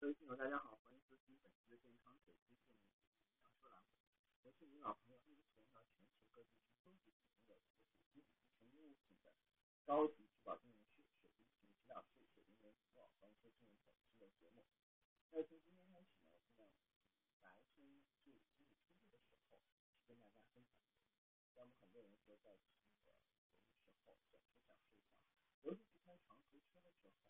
各位听友，大家好，欢迎收听本期的健康水知识讲说栏目。我是您老朋友，目前到全球各地去收集不同的水晶以及纯物品的高级珠宝金融师、水晶品指导师、水晶人网关注进入本期的节目。那从今天开始呢，我们白天就经济出入的时候，去跟大家分享。那么很多人说在这个有的时候想出想睡觉，尤其是开长途车的时候，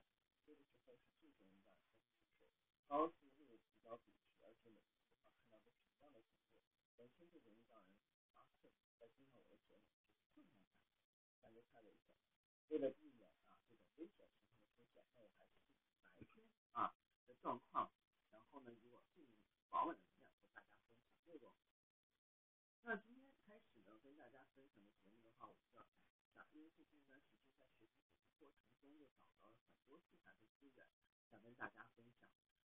这个时候是最容易让身体是高速度提高比值，而且每次的话看到都是一样的景色，本身就容易让人发困。再加上我的节目就是困难感，感觉太危险。为了避免啊这种危险情况的出现，那我还是白天啊的状况，然后呢以我最保稳的经验和大家分享内容。那今天开始呢跟大家分享的节目的话，我需要讲一下，因为最近一段时间在学习的过程中又找到了很多素材的资源，想跟大家分享。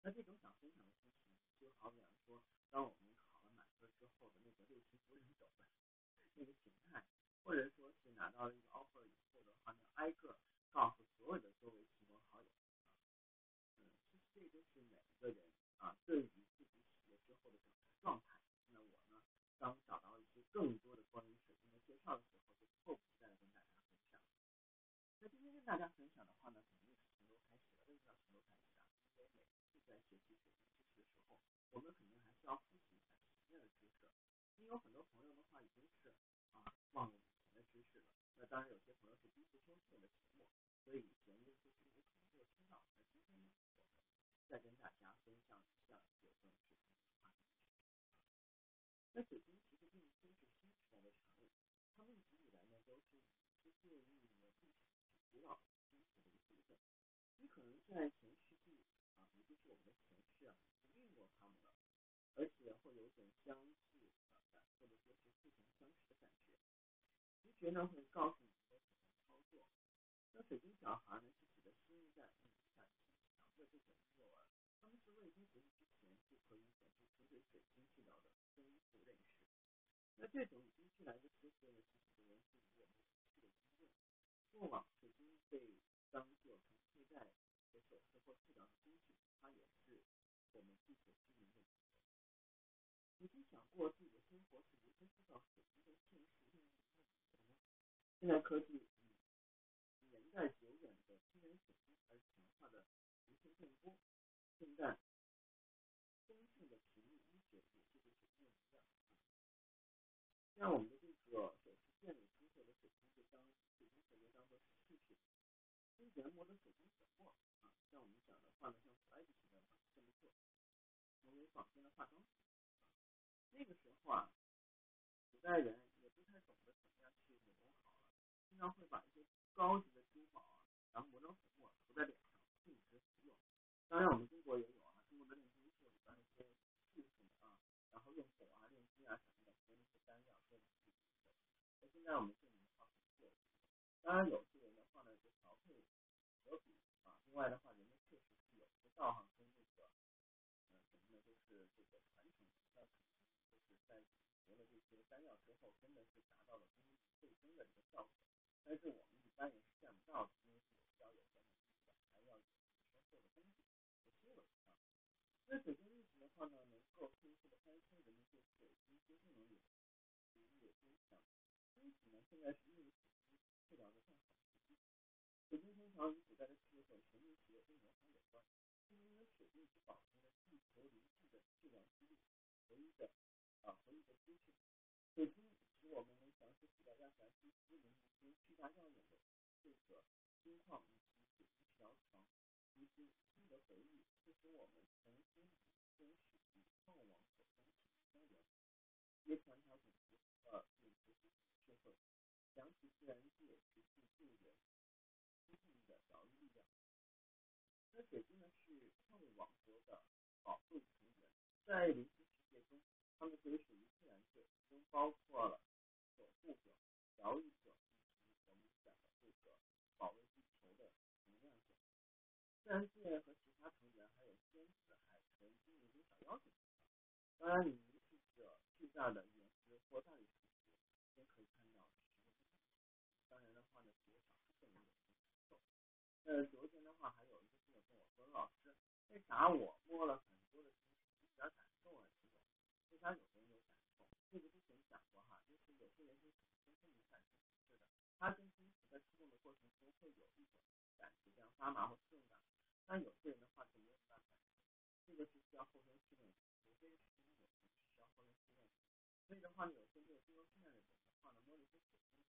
那这种想分享的事情，就好比说，当我们考了满分之后的那个六亲不认走的那个形态，或者说是拿到一个 offer 以后的话呢，挨个告诉所有的周围亲朋好友啊，嗯，这就是每一个人啊对于自己企业之后的整个状态。那我呢，当找到一些更多的关于水晶的介绍的时候，就迫不及待的跟大家分享。那今天跟大家分享的话呢，肯定是从头开始的，为什么要从头开始啊？因为每次在学习水晶知识的时候，我们肯定还是要复习一下前面的知识。因为有很多朋友的话已经是啊忘了以前的知识了。那当然有些朋友是第一次听我的节目，所以以前的一些知识可能没有听到。那今天呢，我们再跟大家分享一下有关水晶的话题。那水晶其实并非是新时代的产物，它们一直以来呢都是世界运营的历史古老金属的一部分。你可能在前世纪啊，也就是我们的前世啊，运过它们了，而且会有种相似的感，或者说是似曾相识的感觉。直觉呢会告诉你该怎么操作。那水晶小孩呢是指的新一代嗯感情强的这种婴儿，他们是未经学习之前就可以显示出对水晶治疗的丰富认识。那这种已经进来的知识呢，其实源自于我们过去的经验。过往水晶被当做成佩戴的首饰或治疗的工具，它也是我们具所知名的。你曾想过自己的生活是如何受到水晶的现实应用的呢？现在科技以年代久远的天然水晶而强化的无线电波，现在中性的频率医学也是对水晶一样。像我们的这个首饰店里出售的水晶，就当水晶水晶当做是饰品。新研磨的水晶粉末啊，像我们讲的话呢，像普莱迪型的这么做，成为坊间的化妆品。那个时候啊，古代人也不太懂得怎么样去美容好了，经常会把一些高级的珠宝啊，然后磨成粉末涂在脸上，定时服用。当然，我们中国也有啊，中国的炼金术里边一些术士啊，然后用火啊、炼金啊什么的，和那些丹药做的是的。那现在我们这里的话很做，当然有些人的话呢，就调配和比啊。另外的话，人们确实是有些道行跟这个，呃，什么呢？就是这个传承，那可能是在服了这些丹药之后，真的是达到了功力倍增的这个效果。但是我们一般人是见不到的，因为是有需要有专门的还要有深厚的功底和修为啊。那水晶玉石的话呢，能够迅速的。翻新人们对水晶接触能力，能力增强。因此呢，现在是用水晶治疗的上好时机。水晶通常与古代的。智慧、神秘学跟魔法有关，是因为水晶是保存了地球灵气的治疗之力，唯一的。啊唯一的资讯。水晶使我们能详细记载亚瑟西斯林一些巨大耀眼的这个金矿以及水晶治疗床，一些新的回忆，促使我们重新与真实与创往所中产生相连。也传调整符呃饮食智慧，想起自然界持续救援。积极的疗愈力量。那水晶呢是矿物王国的宝贵成员，在灵性世界中，它们归属于自然界，其中包括了守护者、疗愈者以及我们讲的这个保卫地球的能量者。自然界和其他成员还有天使、海豚、精灵等小妖精。当然，你凝视着巨大的岩石或大理石时，也可以看到植物的当然的话呢，只有少数人有。呃，昨天的话还有一个朋友跟我说，老师，为啥我摸了很多的星星比较感？为啥有的人有感受？这个之前讲过哈，就是有些人是天生敏感性体质的，他跟金属在触动的过程中会有一种感觉，这样发麻或刺痛感。但有些人的话就没有办法，这个是需要后天训练，除非是真的有是需要后天训练。所以的话呢，有些没有经过训练的人的话呢，摸了一些水晶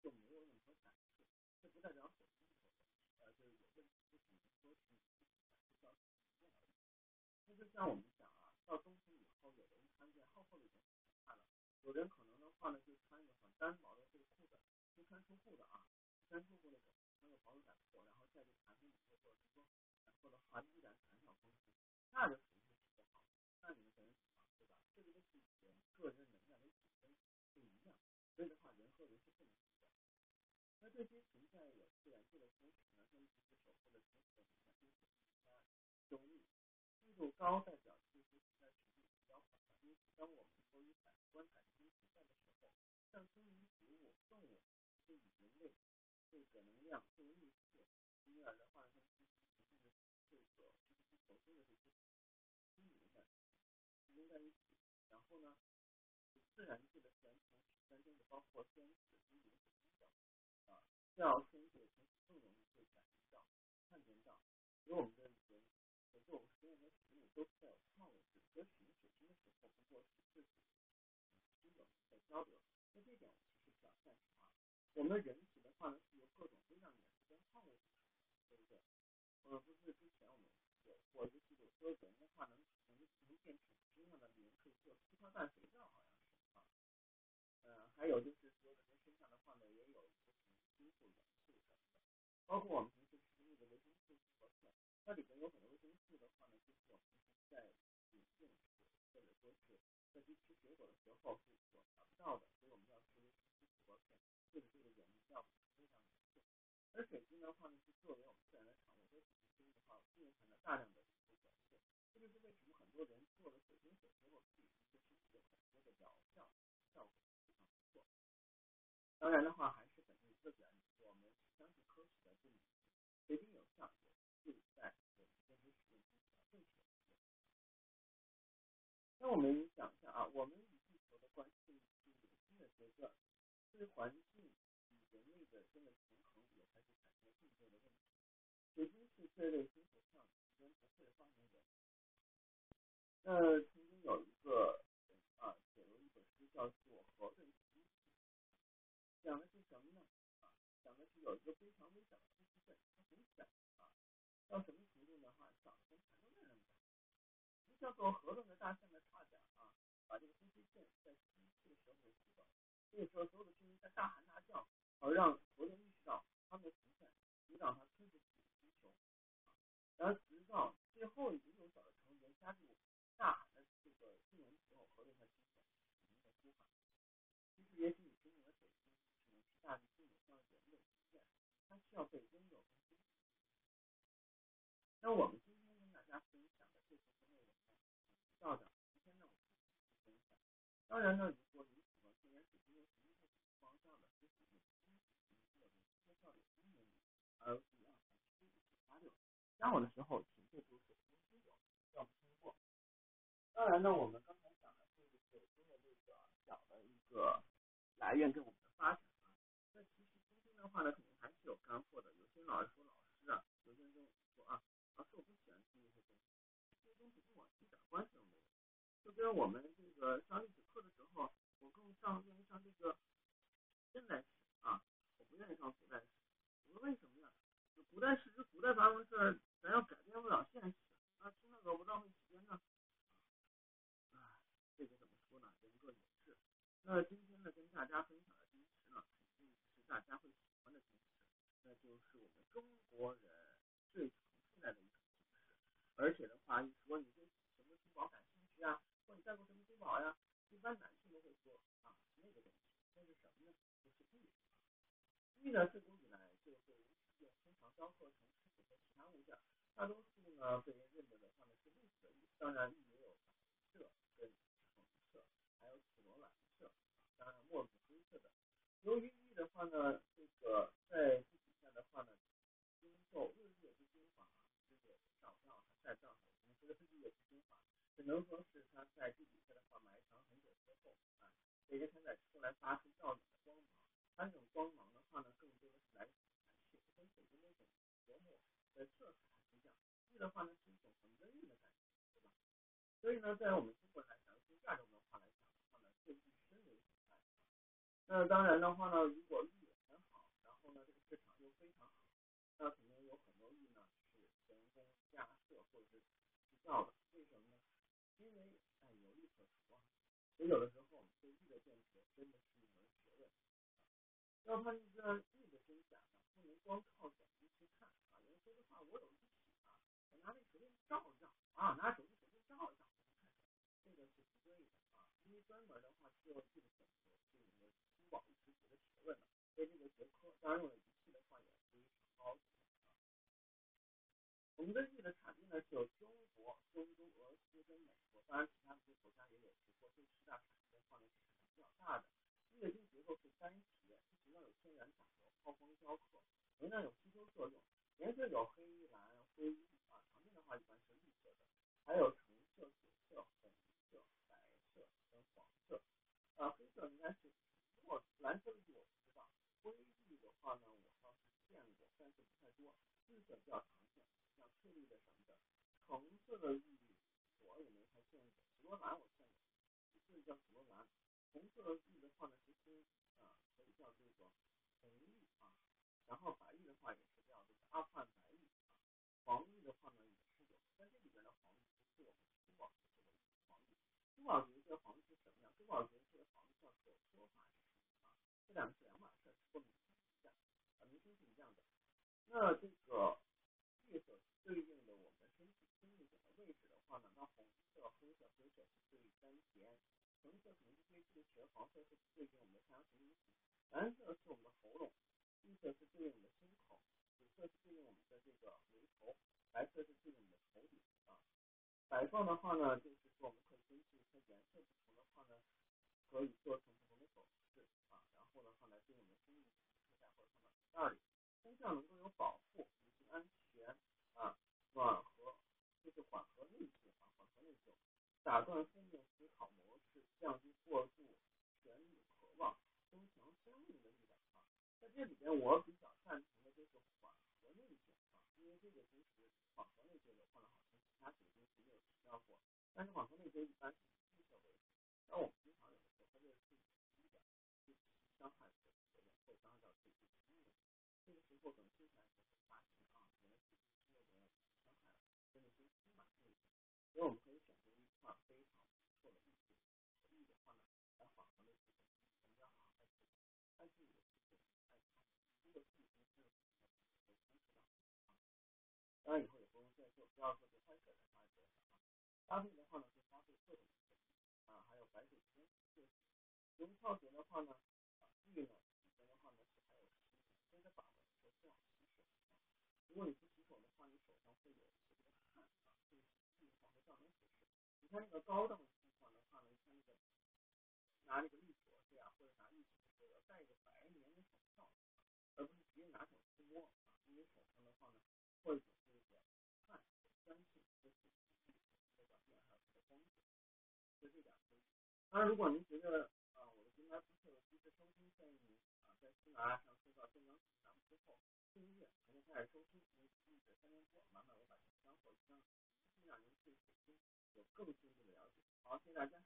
就没有任何感受，这不代表水晶有问题，呃，就是有问题，就只能说是你自己感受到是不一样而已。那就像我们讲啊，到冬天以后，有的人穿件厚厚的一件可怕了，有人可能的话呢，就穿一个很单薄的这个裤子，就穿出户的啊，穿出户那种，穿个薄的短裤，然后在这个寒风里面或者说，然后的话依然感到风，那就肯定是不好。那你们可能想，对吧？这个都是人个人能量的体征不一样，所以的话，人和人是不能比的。那这些存在有自然界的天使呢，他们其实守护的天使的能量就是三中立，密度高代表这些存在频率比较缓慢，因此当我们由于感官感知存在的时候，像生于植物、动物，是以人类这个能量作为密次，因而的话呢，它们进行逐渐的这个就是不投生的这些心灵的集中在一起，然后呢，自然界的自然天使当中的包括天使、精灵、水晶等啊，较天界的天使更容易被感应到、看见到，而我们的人，整个我们所有的食物都是带有创物质，和使用水晶的时候不过是自己亲友在交流，那这点其实比较擅长。我们人体的话呢，是由各种微量元素跟矿物质组成，对不对？呃，不是之前我们有过一个记录，说人的话能能能变成什么样的人可以做粗糙氮肥皂，好像是啊。呃，还有就是说人身上的话呢，也有一些金属元素什么的，包括我们平时吃那个维生素 C 和片，它里面有很多维生素的话呢，就是我们平时在饮用时或者说是在去吃水果的时候是所达不到的，所以我们要吃维生素 C 和片，或者这个原料补充微量元素。而水晶的话呢，是作为我们自然的产物，在水晶的话蕴含了大量的元素，这就是为什么很多人做了水晶水之后，自己对身体有很多的疗效效果非常不错。当然的话，还是本着一个原理，我们相信科学的这里，水晶有效，就在我们认知使用中要正确。那我们讲一下啊，我们与地球的关系进入新的阶段，对环境与。人类的这个平衡也开始产生更多的问题。水晶是这类金属上其中不会发明人。那曾经有一个人啊，写了一本书叫做《核对金属》，讲的是什么呢？啊，讲的是有一个非常微小的呼吸阵，它很小啊，到什么程度呢？哈，小的跟蚕豆那么大。叫做核论的大象的差点啊？把这个呼吸阵在吸气的时候给吸走，所以说所有的居民在大喊大叫。而让国人意识到他们的存在，引导他推出需求，然后直到最后一个幼小的成员加入大喊的这个新闻时候，核对他精神，使命的呼喊。其实也许你经历了水晶，只能是大地心理上的人类经验，它需要被温柔跟尊重。那我们今天跟大家分享的这部分内容呢，提到的，今天呢我们继续分享。当然呢，如果你喜欢天然水晶的使用者，方向的支持你。介绍的新年里，而第二台七五九八六，加我的时候请备注水晶之友，要听过。当然呢，我们刚才讲的是水晶的这个小的一个来源跟我们的发展啊。那其实今天的话呢，肯定还是有干货的。有些老师说老师啊，有些人跟我说啊，老师我不喜欢听这些东西，这些东西跟我一点关系都没有。就跟我们这个上历史课的时候，我更上愿意上这个现代史啊。我不愿意上古代史，我说为什么呀？古代史是古代发生的事，咱要改变不了现实，那听那个不浪费时间呢？啊，这个怎么说呢？人各有志。那今天呢，跟大家分享的金石呢，肯定是大家会喜欢的金石，那就是我们中国人最常佩戴的一种金石。而且的话，一说你对什么珠宝感兴趣啊，或你戴过什么珠宝呀？一般男性都会说啊，那个东西，那是什么呢？就是玉。玉呢，自古以来就被人使用，通常雕刻成饰品和其他物件。大多数呢，被人认得的话呢是绿色的玉，当然玉也有白色跟橙色，还有紫罗兰色，当然墨绿灰色的。由于玉的话呢，这个在地底下的话呢，经受日月之精华，日月照耀，它在造成，我们说的日月之精华，只能说是它在地底下的话埋藏很久之后啊，这些它在出来发出耀眼的光芒，它这种光芒的话呢，更多的是来自于寒气，跟水的那种薄膜的色彩不的话呢是一种很温润的感觉，对吧？所以呢，在我们中国来讲，从亚洲文化来讲的话呢，对玉深为喜爱。那当然的话呢，如果玉很好，然后呢这个市场又非常好，那肯定有很多玉呢是人工加色或者是制造的。为什么呢？因为哎有利可图啊。所以有的时候我们对玉的鉴别真的是一门学问。要判断玉的真假呢，不能光靠眼睛去看啊。有人说的话，我有一，拿那手电照一照啊，拿手机手电照一照，这个是不对的啊。因为专门的话需要这个选择，是我们珠宝识别的学问了。所以这个学科当然用的仪器的话也非常高级啊。我们的玉的产地呢是有中国、中东、俄罗斯跟美国，当然其他的这些国家也有。不过这十大产地的话呢是产量比较大的。玉的晶结构是单体，不仅要有天然长油、抛光雕刻，同样有吸收作用。颜色有黑、蓝、灰、绿啊，常见的话一般是绿色的，还有橙色、紫色、粉色、白色跟黄色。啊，黑色应该是墨，蓝色的玉我不知道。灰绿的话呢，我倒是见过，但是不太多。绿色比较常见，像翠绿的什么的。橙色的绿我也没太见过，紫罗兰我见过，这叫紫罗兰。红色的绿的话呢，其实啊可以叫这个红绿啊。然后白玉的话也是叫这个阿富汗白玉啊。黄玉的话呢也是有，但这里边的黄玉不是我们珠宝学说的黄玉。珠宝学的黄玉是什么样？珠宝学的黄玉叫做说法石啊，这两个是两码事，不过名称一样啊，名称是一样的。那这个玉所对应的我们身体生命点的位置的话呢，那红色、黑色、灰色是对应丹田，橙色可能是对应血，黄色是对应我们的太阳神经体，蓝色是我们的喉咙，绿色是对应我们的胸口，紫色是对应我们的这个眉头，白色是对应我们的头顶啊。摆放的话呢，就是说我们可以根据颜色不同的话呢，可以做成不同的首饰啊，然后的话呢，对我们生命体佩戴或者放到口袋里，功效能够有保护、以及安全啊，暖和，就是缓和内疚啊，缓和内疚，打断负面思考模式，降低过度权力渴望，增强生命的力量啊。在这里边，我比较赞同的就是缓和内疚啊，因为这个其实缓和内疚的话呢，好像其他几个东西没有提到过，但是缓和内疚一般那我们经常有的时候它这个是低的，是伤害自己的，会伤害到自己的生命。这个时候等接下来就会发现啊，原来自己是有点伤害了，真的是充满内疚。所以我们可以选择一块非常不错的玉石，玉的话呢，来缓和内疚。我们要好好爱自己，爱自己的世界，爱他人。如果自己跟这个事情会充实到啊，当然以后也不用再做，不要做这坏事的话就啊。搭配的话呢，就搭配各种啊，还有白水晶这些。用泡水的话呢，啊，玉呢，里边的话呢是还有石头，所以它把的时候最好洗手啊。如果你不洗手的话，你手上会有这个汗啊，会玉的话会造成腐蚀。你看那个高档的地方的话呢，你看那个拿那个绿镯子呀，或者拿玉石的时候要戴一个白棉的手套，而不是直接拿手去摸啊，因为手上的话呢会有这个汗酸性，这是玉石的表面还有它的光泽，就这点注意。当然，如果您觉得啊，我的平台不错，及时收听，建议您啊在喜马拉雅上搜到健康指南之后，订阅，然后开始收听，您记得三连播，满满我把这箱火箱，尽量您可以收听，有更深入的了解。好，谢谢大家。